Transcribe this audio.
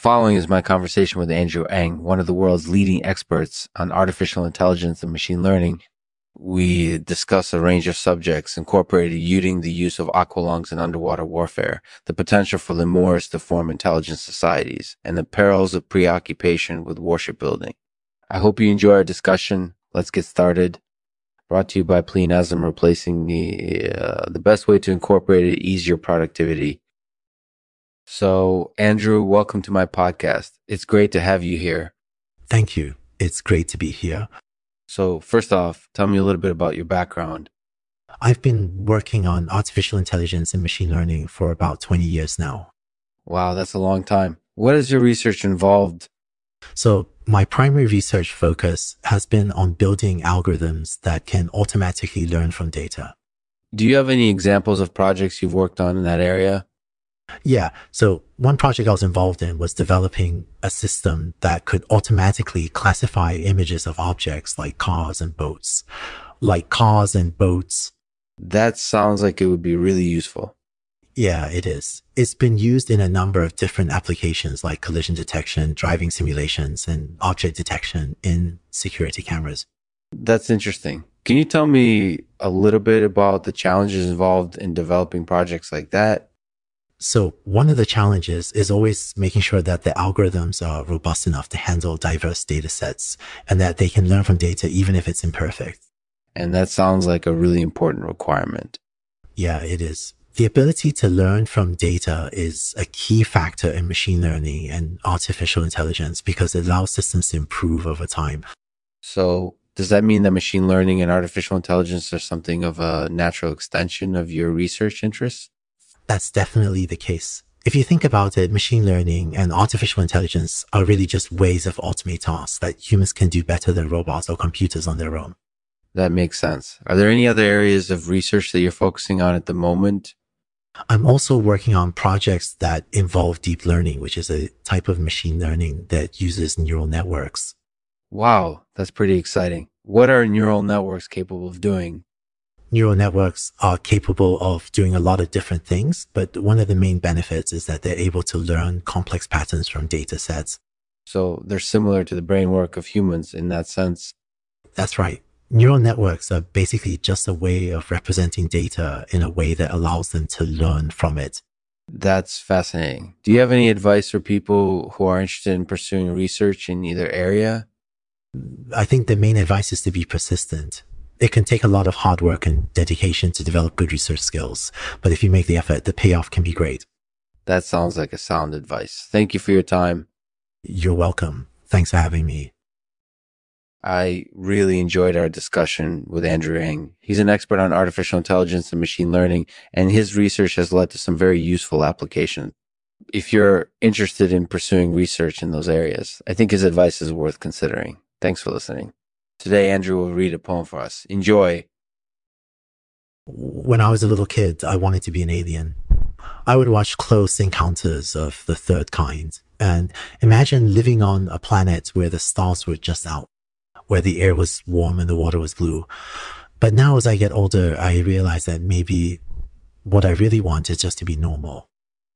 following is my conversation with Andrew Ng, one of the world's leading experts on artificial intelligence and machine learning. We discuss a range of subjects, incorporating the use of aqualungs in underwater warfare, the potential for lemurs to form intelligent societies, and the perils of preoccupation with warship building. I hope you enjoy our discussion. Let's get started. Brought to you by Pleonasm, replacing the uh, the best way to incorporate it, ease your productivity. So, Andrew, welcome to my podcast. It's great to have you here. Thank you. It's great to be here. So, first off, tell me a little bit about your background. I've been working on artificial intelligence and machine learning for about 20 years now. Wow, that's a long time. What is your research involved? So, my primary research focus has been on building algorithms that can automatically learn from data. Do you have any examples of projects you've worked on in that area? Yeah. So one project I was involved in was developing a system that could automatically classify images of objects like cars and boats, like cars and boats. That sounds like it would be really useful. Yeah, it is. It's been used in a number of different applications like collision detection, driving simulations, and object detection in security cameras. That's interesting. Can you tell me a little bit about the challenges involved in developing projects like that so one of the challenges is always making sure that the algorithms are robust enough to handle diverse data sets and that they can learn from data even if it's imperfect. And that sounds like a really important requirement. Yeah, it is. The ability to learn from data is a key factor in machine learning and artificial intelligence because it allows systems to improve over time. So does that mean that machine learning and artificial intelligence are something of a natural extension of your research interests? That's definitely the case. If you think about it, machine learning and artificial intelligence are really just ways of automate tasks that humans can do better than robots or computers on their own. That makes sense. Are there any other areas of research that you're focusing on at the moment? I'm also working on projects that involve deep learning, which is a type of machine learning that uses neural networks. Wow, that's pretty exciting. What are neural networks capable of doing? Neural networks are capable of doing a lot of different things, but one of the main benefits is that they're able to learn complex patterns from data sets. So they're similar to the brain work of humans in that sense. That's right. Neural networks are basically just a way of representing data in a way that allows them to learn from it. That's fascinating. Do you have any advice for people who are interested in pursuing research in either area? I think the main advice is to be persistent it can take a lot of hard work and dedication to develop good research skills. But if you make the effort, the payoff can be great. That sounds like a sound advice. Thank you for your time. You're welcome. Thanks for having me. I really enjoyed our discussion with Andrew Ng. He's an expert on artificial intelligence and machine learning, and his research has led to some very useful applications. If you're interested in pursuing research in those areas, I think his advice is worth considering. Thanks for listening. Today, Andrew will read a poem for us. Enjoy. When I was a little kid, I wanted to be an alien. I would watch close encounters of the third kind and imagine living on a planet where the stars were just out, where the air was warm and the water was blue. But now as I get older, I realize that maybe what I really want is just to be normal.